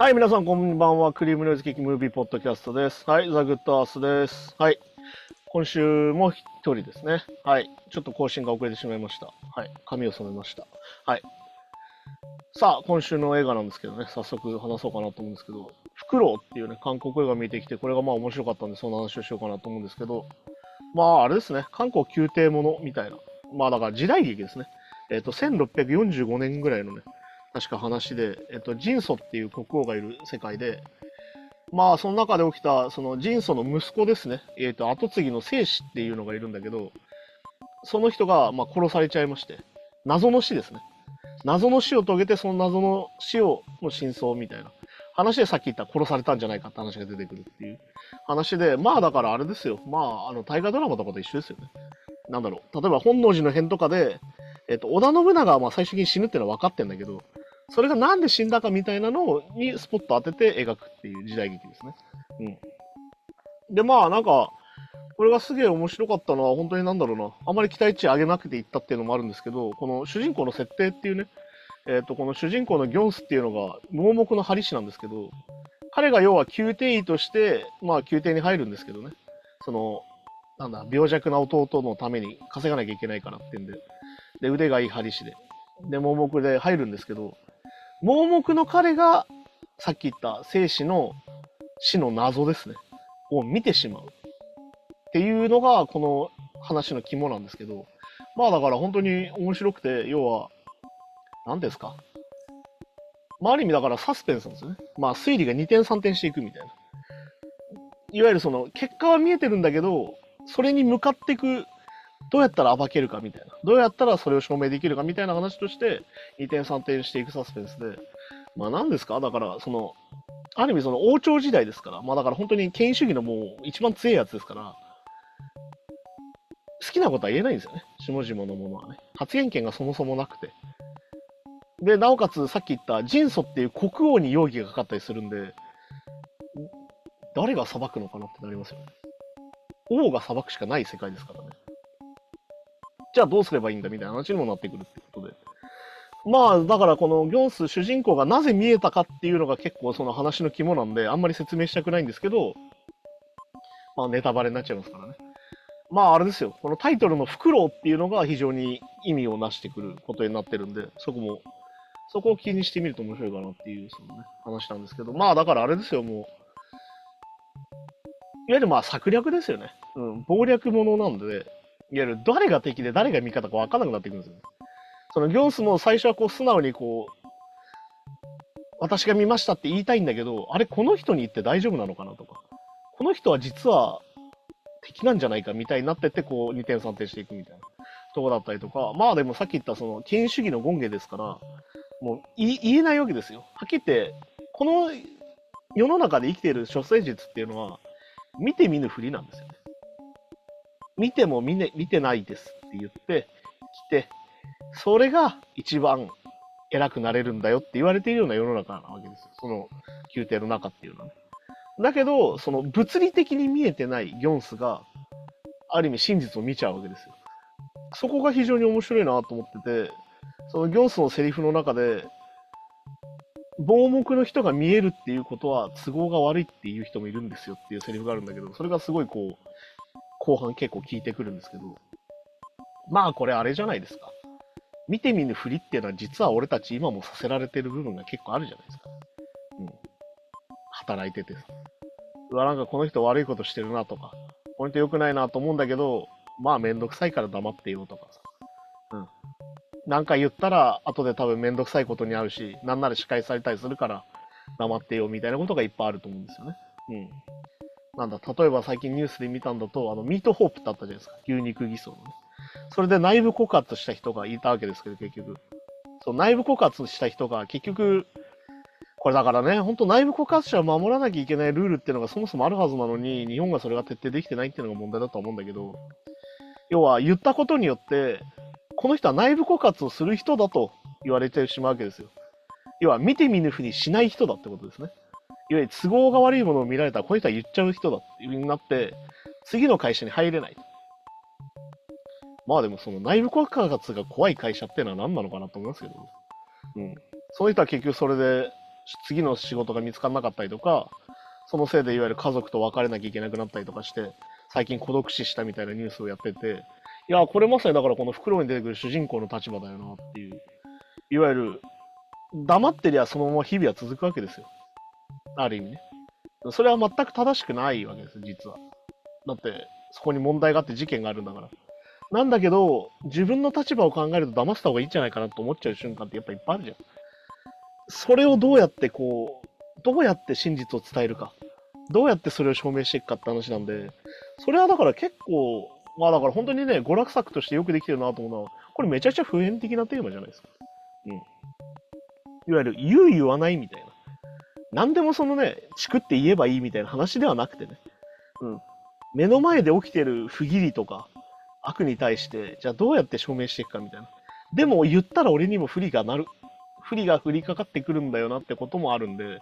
はい、皆さんこんばんは。クリームノイズケーキムービーポッドキャストです。はい、ザ・グッドアースです。はい。今週も一人ですね。はい。ちょっと更新が遅れてしまいました。はい。髪を染めました。はい。さあ、今週の映画なんですけどね、早速話そうかなと思うんですけど、フクロウっていうね、韓国映画見てきて、これがまあ面白かったんで、そんな話をしようかなと思うんですけど、まあ、あれですね、韓国宮廷ものみたいな。まあ、だから時代劇ですね。えっ、と、1645年ぐらいのね、確か話で、えっと、ジンソっていう国王がいる世界で、まあ、その中で起きた、そのジンソの息子ですね、えっと、後継ぎの聖子っていうのがいるんだけど、その人が、まあ、殺されちゃいまして、謎の死ですね。謎の死を遂げて、その謎の死を、の真相みたいな話でさっき言った殺されたんじゃないかって話が出てくるっていう話で、まあだからあれですよ。まあ、あの、大河ドラマとかと一緒ですよね。なんだろう。例えば本能寺の変とかで、えっと、織田信長はまあ最終的に死ぬっていうのは分かってんだけど、それがなんで死んだかみたいなのにスポット当てて描くっていう時代劇ですね。うん。で、まあなんか、これがすげえ面白かったのは本当になんだろうな、あまり期待値上げなくていったっていうのもあるんですけど、この主人公の設定っていうね、えっ、と、この主人公のギョンスっていうのが盲目の針師なんですけど、彼が要は宮廷医として、まあ宮廷に入るんですけどね、その、なんだ、病弱な弟のために稼がなきゃいけないからってんで、で、腕がいい針師で、で、盲目で入るんですけど、盲目の彼が、さっき言った生死の死の謎ですね。を見てしまう。っていうのが、この話の肝なんですけど、まあだから本当に面白くて、要は、何ですか。まあある意味だからサスペンスなんですよね。まあ推理が2点3点していくみたいな。いわゆるその、結果は見えてるんだけど、それに向かっていく、どうやったら暴けるかみたいな。どうやったらそれを証明できるかみたいな話として、2点3点していくサスペンスで。まあ何ですか？だから、その、ある意味その王朝時代ですから、まあだから本当に権威主義のもう一番強いやつですから、好きなことは言えないんですよね。下々のものはね。発言権がそもそもなくて。で、なおかつさっき言ったジンソっていう国王に容疑がかかったりするんで、誰が裁くのかなってなりますよね。王が裁くしかない世界ですからね。じゃあどうすればいいんだみたいな話にもなってくるってことで。まあ、だからこのギョンス主人公がなぜ見えたかっていうのが結構その話の肝なんで、あんまり説明したくないんですけど、まあネタバレになっちゃいますからね。まああれですよ、このタイトルのフクロウっていうのが非常に意味をなしてくることになってるんで、そこも、そこを気にしてみると面白いかなっていう、そのね、話なんですけど、まあだからあれですよ、もう、いわゆるまあ策略ですよね。うん、謀略ものなんで、いわゆる誰が敵で誰が味方か分からなくなってくるんですよね。そのギョンスも最初はこう素直にこう、私が見ましたって言いたいんだけど、あれこの人に言って大丈夫なのかなとか、この人は実は敵なんじゃないかみたいになってって、こう2点3点していくみたいなとこだったりとか、まあでもさっき言ったその権威主義の権下ですから、もう言えないわけですよ。はっきり言って、この世の中で生きている処世術っていうのは、見て見ぬふりなんですよ。見ても見,、ね、見てないですって言って来て、それが一番偉くなれるんだよって言われているような世の中なわけですよ。その宮廷の中っていうのはね。だけど、その物理的に見えてないギョンスが、ある意味真実を見ちゃうわけですよ。そこが非常に面白いなと思ってて、そのギョンスのセリフの中で、盲目の人が見えるっていうことは都合が悪いっていう人もいるんですよっていうセリフがあるんだけど、それがすごいこう、後半結構効いてくるんですけど、まあこれあれじゃないですか。見て見ぬふりっていうのは実は俺たち今もさせられてる部分が結構あるじゃないですか。うん。働いててさ。うわ、なんかこの人悪いことしてるなとか、この人良くないなと思うんだけど、まあめんどくさいから黙ってよとかさ。うん。なんか言ったら後で多分めんどくさいことにあるし、なんなら仕返されたりするから黙ってよみたいなことがいっぱいあると思うんですよね。うん。なんだ、例えば最近ニュースで見たんだと、あの、ミートホープってあったじゃないですか。牛肉偽装のね。それで内部告発した人がいたわけですけど、結局。そう、内部告発した人が結局、これだからね、本当内部告発者を守らなきゃいけないルールっていうのがそもそもあるはずなのに、日本がそれが徹底できてないっていうのが問題だと思うんだけど、要は言ったことによって、この人は内部告発をする人だと言われてしまうわけですよ。要は見て見ぬふりしない人だってことですね。いわゆる都合が悪いものを見られたら、この人は言っちゃう人だっていうになって、次の会社に入れない。まあでもその内部告発が怖い会社っていうのは何なのかなと思いますけど、うん。その人は結局それで次の仕事が見つからなかったりとか、そのせいでいわゆる家族と別れなきゃいけなくなったりとかして、最近孤独死したみたいなニュースをやってて、いや、これまさにだからこの袋に出てくる主人公の立場だよなっていう、いわゆる、黙ってりゃそのまま日々は続くわけですよ。ある意味ね。それは全く正しくないわけです、実は。だって、そこに問題があって事件があるんだから。なんだけど、自分の立場を考えると騙した方がいいんじゃないかなと思っちゃう瞬間ってやっぱいっぱいあるじゃん。それをどうやってこう、どうやって真実を伝えるか。どうやってそれを証明していくかって話なんで、それはだから結構、まあだから本当にね、娯楽作としてよくできてるなと思うのは、これめちゃくちゃ普遍的なテーマじゃないですか。うん。いわゆる言う言わないみたいな。何でもそのね、チクって言えばいいみたいな話ではなくてね。うん。目の前で起きてる不義理とか、悪に対して、じゃあどうやって証明していくかみたいな。でも言ったら俺にも不利がなる、不利が降りかかってくるんだよなってこともあるんで、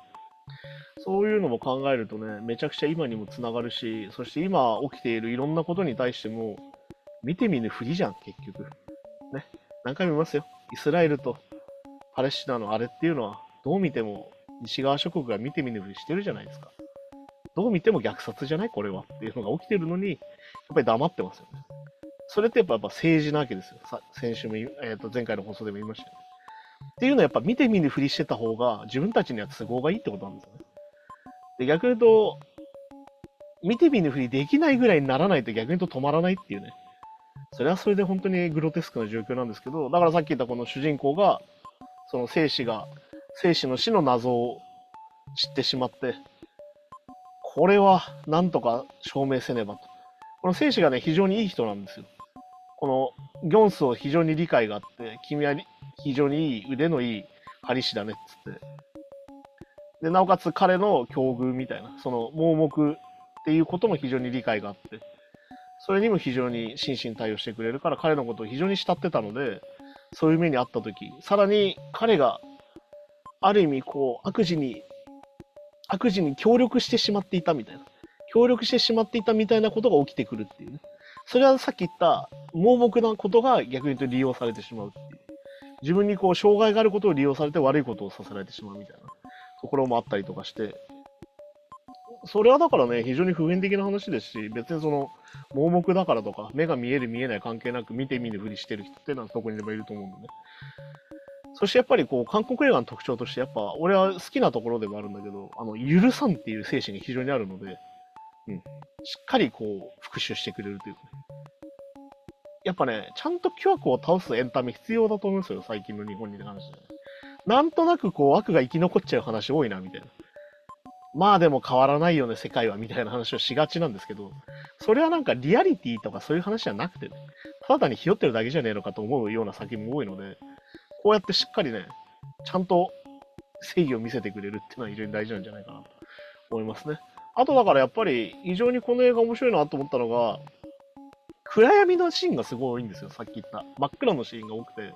そういうのも考えるとね、めちゃくちゃ今にもつながるし、そして今起きているいろんなことに対しても、見て見ぬふりじゃん、結局。ね。何回も言いますよ。イスラエルとパレスチナのあれっていうのは、どう見ても西側諸国が見て見ぬふりしてるじゃないですか。どう見ても虐殺じゃないこれはっていうのが起きてるのに、やっぱり黙ってますよね。それってやっぱ政治なわけですよ。先週も、えー、と前回の放送でも言いましたよね。っていうのはやっぱ見て見ぬふりしてた方が自分たちには都合がいいってことなんですよね。で、逆に言うと、見て見ぬふりできないぐらいにならないと逆に言うと止まらないっていうね。それはそれで本当にグロテスクな状況なんですけど、だからさっき言ったこの主人公が、その生死が、生死の死の謎を知ってしまって、これはなんとか証明せねばと。この生死がね、非常にいい人なんですよ。このギョンスを非常に理解があって、君は非常にいい腕のいい針師だねっつって。で、なおかつ彼の境遇みたいな、その盲目っていうことも非常に理解があって、それにも非常に真摯に対応してくれるから、彼のことを非常に慕ってたので、そういう目にあったとき、さらに彼がある意味こう悪事に、悪事に協力してしまっていたみたいな。協力してしまっていたみたいなことが起きてくるっていうね。それはさっき言った盲目なことが逆に言うと利用されてしまうっていう。自分にこう障害があることを利用されて悪いことをさせられてしまうみたいなところもあったりとかして、それはだからね、非常に普遍的な話ですし、別にその、盲目だからとか、目が見える見えない関係なく見て見ぬふりしてる人っていうのはそこにでもいると思うんでね。そしてやっぱりこう、韓国映画の特徴として、やっぱ俺は好きなところでもあるんだけど、あの、許さんっていう精神が非常にあるので、うん。しっかりこう、復讐してくれるというかね。やっぱね、ちゃんと巨悪を倒すエンタメ必要だと思うんですよ、最近の日本に関して。なんとなくこう、悪が生き残っちゃう話多いな、みたいな。まあでも変わらないよね、世界は、みたいな話をしがちなんですけど、それはなんかリアリティとかそういう話じゃなくてね、ただにひよってるだけじゃねえのかと思うような先も多いので、こうやってしっかりね、ちゃんと正義を見せてくれるっていうのは非常に大事なんじゃないかなと思いますね。あとだからやっぱり非常にこの映画面白いなと思ったのが、暗闇のシーンがすごい多いんですよ、さっき言った。真っ暗のシーンが多くて。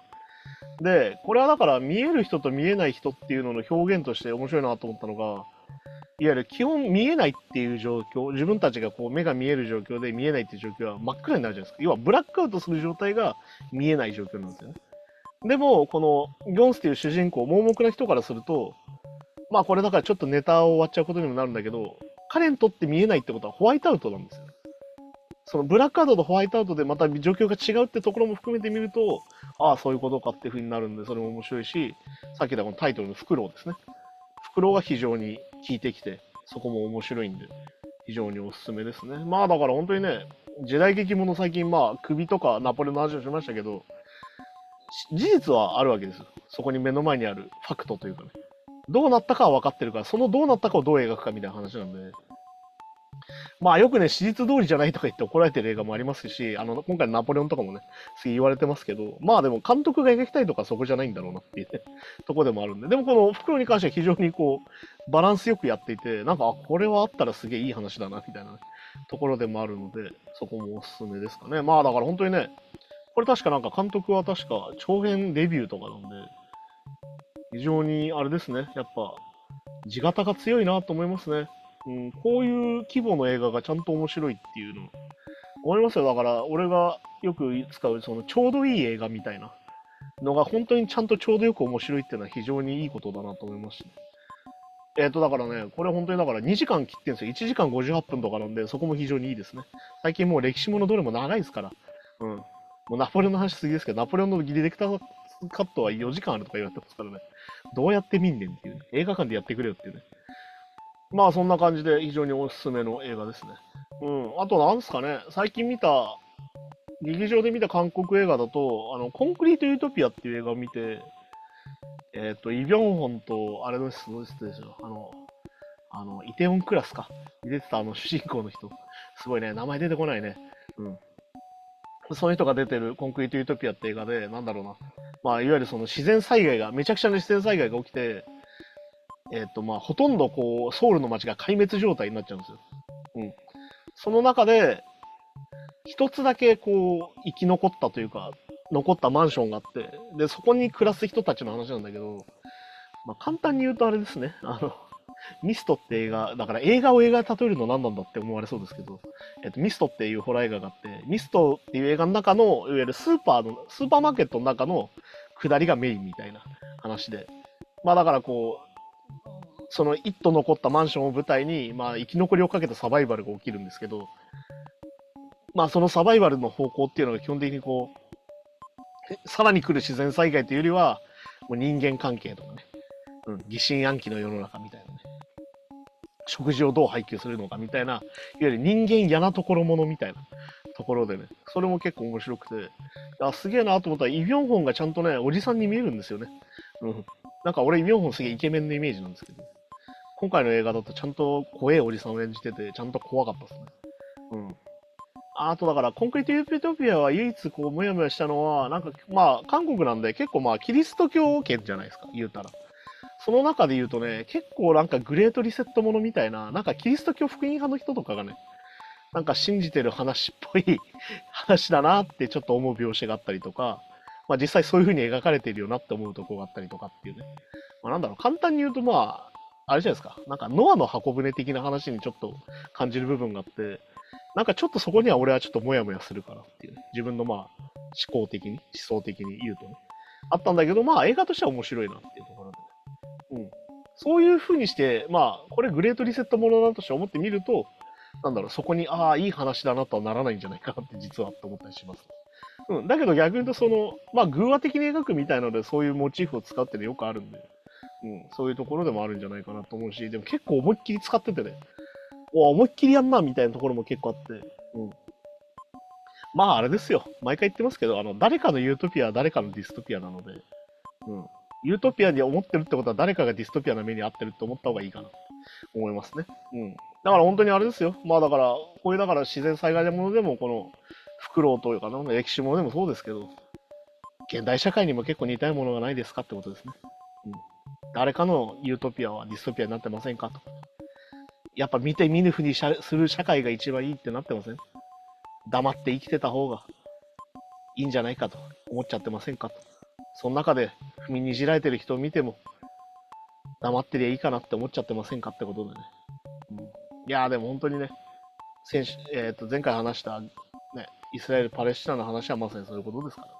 で、これはだから見える人と見えない人っていうのの表現として面白いなと思ったのが、いわゆる基本見えないっていう状況、自分たちがこう目が見える状況で見えないっていう状況は真っ暗になるじゃないですか。要はブラックアウトする状態が見えない状況なんですよね。でも、このギョンスっていう主人公、盲目な人からすると、まあこれだからちょっとネタを終わっちゃうことにもなるんだけど、彼にとって見えないってことはホワイトアウトなんですよ。そのブラックカードとホワイトアウトでまた状況が違うってところも含めてみると、ああ、そういうことかっていう風になるんで、それも面白いし、さっき言ったこのタイトルのフクロウですね。フクロウが非常に効いてきて、そこも面白いんで、非常におすすめですね。まあだから本当にね、時代劇もの最近まあ首とかナポレオンの話をしましたけど、事実はあるわけですよ。そこに目の前にあるファクトというかね。どうなったかは分かってるから、そのどうなったかをどう描くかみたいな話なんで、まあよくね、史実通りじゃないとか言って怒られてる映画もありますし、あの、今回のナポレオンとかもね、次言われてますけど、まあでも監督が描きたいとかそこじゃないんだろうなっていうね、とこでもあるんで、でもこの袋に関しては非常にこう、バランスよくやっていて、なんか、あ、これはあったらすげえいい話だな、みたいな、ね、ところでもあるので、そこもおすすめですかね。まあだから本当にね、これ確かなんか監督は確か長編デビューとかなんで、非常にあれですね、やっぱ、地形が強いなと思いますね。うん、こういう規模の映画がちゃんと面白いっていうの思いますよ。だから、俺がよく使う、その、ちょうどいい映画みたいなのが、本当にちゃんとちょうどよく面白いっていうのは非常にいいことだなと思いますし、えっ、と、だからね、これ本当にだから2時間切ってんですよ。1時間58分とかなんで、そこも非常にいいですね。最近もう歴史ものどれも長いですから。うん。もうナポレオンの話すぎですけど、ナポレオンのディレクターカットは4時間あるとか言われてますからね。どうやって見んねんっていう、ね、映画館でやってくれよっていうね。まあそんな感じで非常におすすめの映画ですね。うん。あとなんですかね、最近見た、劇場で見た韓国映画だと、あの、コンクリート・ユートピアっていう映画を見て、えっ、ー、と、イ・ビョンホンと、あれの人ですよ、あの、あの、イテオンクラスか。出てたあの主人公の人。すごいね、名前出てこないね。うん。その人が出てるコンクリート・ユートピアって映画で、なんだろうな。まあ、いわゆるその自然災害が、めちゃくちゃな自然災害が起きて、えっ、ー、と、まあ、ほとんどこう、ソウルの街が壊滅状態になっちゃうんですよ。うん。その中で、一つだけこう、生き残ったというか、残ったマンションがあって、で、そこに暮らす人たちの話なんだけど、まあ、簡単に言うとあれですね、あの、ミストって映画、だから映画を映画で例えるの何なんだって思われそうですけど、えっと、ミストっていうホラー映画があって、ミストっていう映画の中の、いわゆるスーパーの、スーパーマーケットの中の下りがメインみたいな話で、まあだからこう、その一棟残ったマンションを舞台に、まあ生き残りをかけたサバイバルが起きるんですけど、まあそのサバイバルの方向っていうのが基本的にこう、さらに来る自然災害というよりは、もう人間関係とかね、うん、疑心暗鬼の世の中みたいなね。食事をどう配給するのかみたいな、いわゆる人間嫌なところものみたいなところでね、それも結構面白くて、あすげえなと思ったら、イ・ビョンホンがちゃんとね、おじさんに見えるんですよね。うん。なんか俺、イ・ビョンホンすげえイケメンのイメージなんですけど、今回の映画だとちゃんと怖えおじさんを演じてて、ちゃんと怖かったですね。うん。あとだから、コンクリート・ユーピトピアは唯一こう、もやもやしたのは、なんか、まあ、韓国なんで結構まあ、キリスト教圏じゃないですか、言うたら。その中で言うとね、結構なんかグレートリセットものみたいな、なんかキリスト教福音派の人とかがね、なんか信じてる話っぽい 話だなってちょっと思う描写があったりとか、まあ実際そういう風に描かれてるよなって思うとこがあったりとかっていうね。まあなんだろう、簡単に言うとまあ、あれじゃないですか、なんかノアの箱舟的な話にちょっと感じる部分があって、なんかちょっとそこには俺はちょっとモヤモヤするからっていうね。自分のまあ思考的に、思想的に言うとね。あったんだけど、まあ映画としては面白いなっていうところで。うん。そういう風にして、まあ、これグレートリセットものだとして思ってみると、なんだろう、そこに、ああ、いい話だなとはならないんじゃないかなって実はって思ったりします。うん。だけど逆に言うと、その、まあ、偶話的に描くみたいなので、そういうモチーフを使ってるのよくあるんで、うん、そういうところでもあるんじゃないかなと思うし、でも結構思いっきり使っててね、お思いっきりやんな、みたいなところも結構あって、うん。まあ、あれですよ。毎回言ってますけど、あの、誰かのユートピアは誰かのディストピアなので、うん。ユートピアに思ってるってことは誰かがディストピアの目に遭ってるって思った方がいいかなと思いますね。うん。だから本当にあれですよ。まあだから、こういうだから自然災害のものでも、この、フクロウというかな、歴史ものでもそうですけど、現代社会にも結構似たようなものがないですかってことですね。うん。誰かのユートピアはディストピアになってませんかと。やっぱ見て見ぬふりする社会が一番いいってなってません？黙って生きてた方がいいんじゃないかと思っちゃってませんかと。その中でみにじられてる人を見ても、黙ってりゃいいかなって思っちゃってませんかってことでね。うん、いやーでも本当にね、先週、えっ、ー、と、前回話した、ね、イスラエル・パレスチナの話はまさにそういうことですから、ね、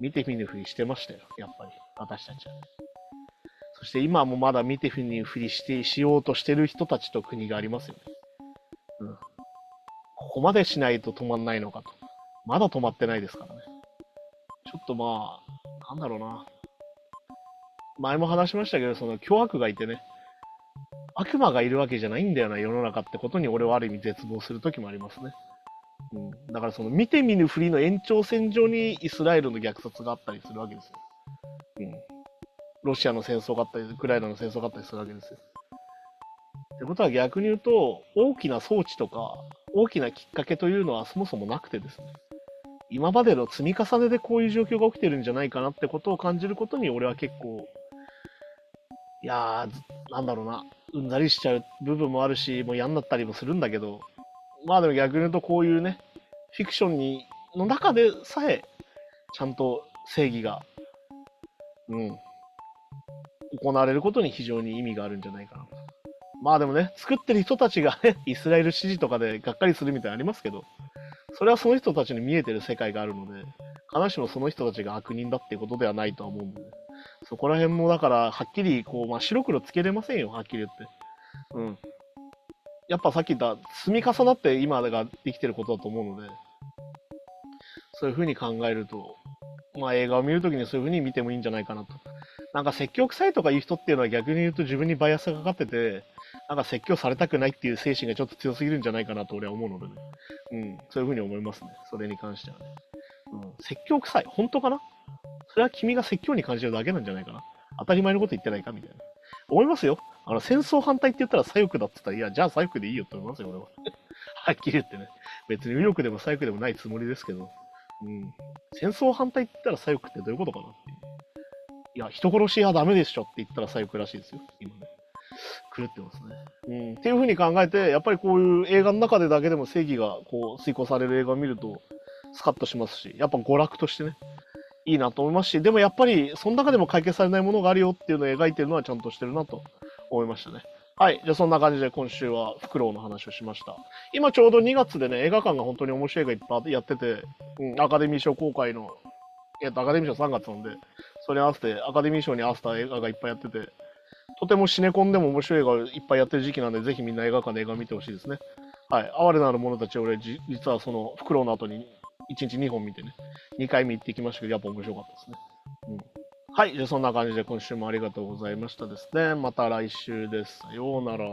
見て見ぬふりしてましたよ、やっぱり、私たちはね。そして今もまだ見て見ぬふりして、しようとしてる人たちと国がありますよね。うん。ここまでしないと止まんないのかと。まだ止まってないですからね。ちょっとまあ、なんだろうな。前も話しましたけど、その凶悪がいてね、悪魔がいるわけじゃないんだよな、世の中ってことに俺はある意味絶望する時もありますね。うん、だからその見て見ぬふりの延長線上にイスラエルの虐殺があったりするわけですよ。うん。ロシアの戦争があったり、ウクライナの戦争があったりするわけですよ。ってことは逆に言うと、大きな装置とか、大きなきっかけというのはそもそもなくてですね。今までの積み重ねでこういう状況が起きてるんじゃないかなってことを感じることに俺は結構、いやー、なんだろうな、うんざりしちゃう部分もあるし、もう嫌になったりもするんだけど、まあでも逆に言うとこういうね、フィクションにの中でさえ、ちゃんと正義が、うん、行われることに非常に意味があるんじゃないかな。と。まあでもね、作ってる人たちがね、イスラエル支持とかでがっかりするみたいなのありますけど、それはその人たちに見えてる世界があるので、必ずしもその人たちが悪人だっていうことではないとは思うんで、そこら辺もだから、はっきり、こう、まあ、白黒つけれませんよ、はっきり言って。うん。やっぱさっき言った、積み重なって今ができてることだと思うので、そういうふうに考えると、まあ映画を見るときにそういうふうに見てもいいんじゃないかなと。なんか説教臭いとかいう人っていうのは逆に言うと自分にバイアスがかかってて、なんか説教されたくないっていう精神がちょっと強すぎるんじゃないかなと俺は思うのでね。うん、そういうふうに思いますね。それに関してはね。うん、説教臭い？本当かな？それは君が説教に感じるだけなんじゃないかな。当たり前のこと言ってないかみたいな。思いますよ。あの、戦争反対って言ったら左翼だって言ったら、いや、じゃあ左翼でいいよって思いますよ、俺は。はっきり言ってね。別に右翼でも左翼でもないつもりですけど。うん。戦争反対って言ったら左翼ってどういうことかなっていう。いや、人殺しはダメでしょって言ったら左翼らしいですよ、今ね。狂ってますね。うん。っていうふうに考えて、やっぱりこういう映画の中でだけでも正義がこう遂行される映画を見ると、スカッとしますし、やっぱ娯楽としてね、いいなと思いますし、でもやっぱり、その中でも解決されないものがあるよっていうのを描いてるのはちゃんとしてるなと思いましたね。はい。じゃあそんな感じで今週はフクロウの話をしました。今ちょうど2月でね、映画館が本当に面白い映画いっぱいやってて、うん、アカデミー賞公開の、えっと、アカデミー賞3月なんで、それに合わせて、アカデミー賞に合わせた映画がいっぱいやってて、とてもシネコンでも面白い映画をいっぱいやってる時期なんで、ぜひみんな映画館で映画見てほしいですね。はい。哀れなる者たち、俺、実はその、フクロウの後に1日2本見てね、2回目行ってきましたけど、やっぱ面白かったですね。うん、はい、じゃあそんな感じで今週もありがとうございましたですね。また来週です。さようなら。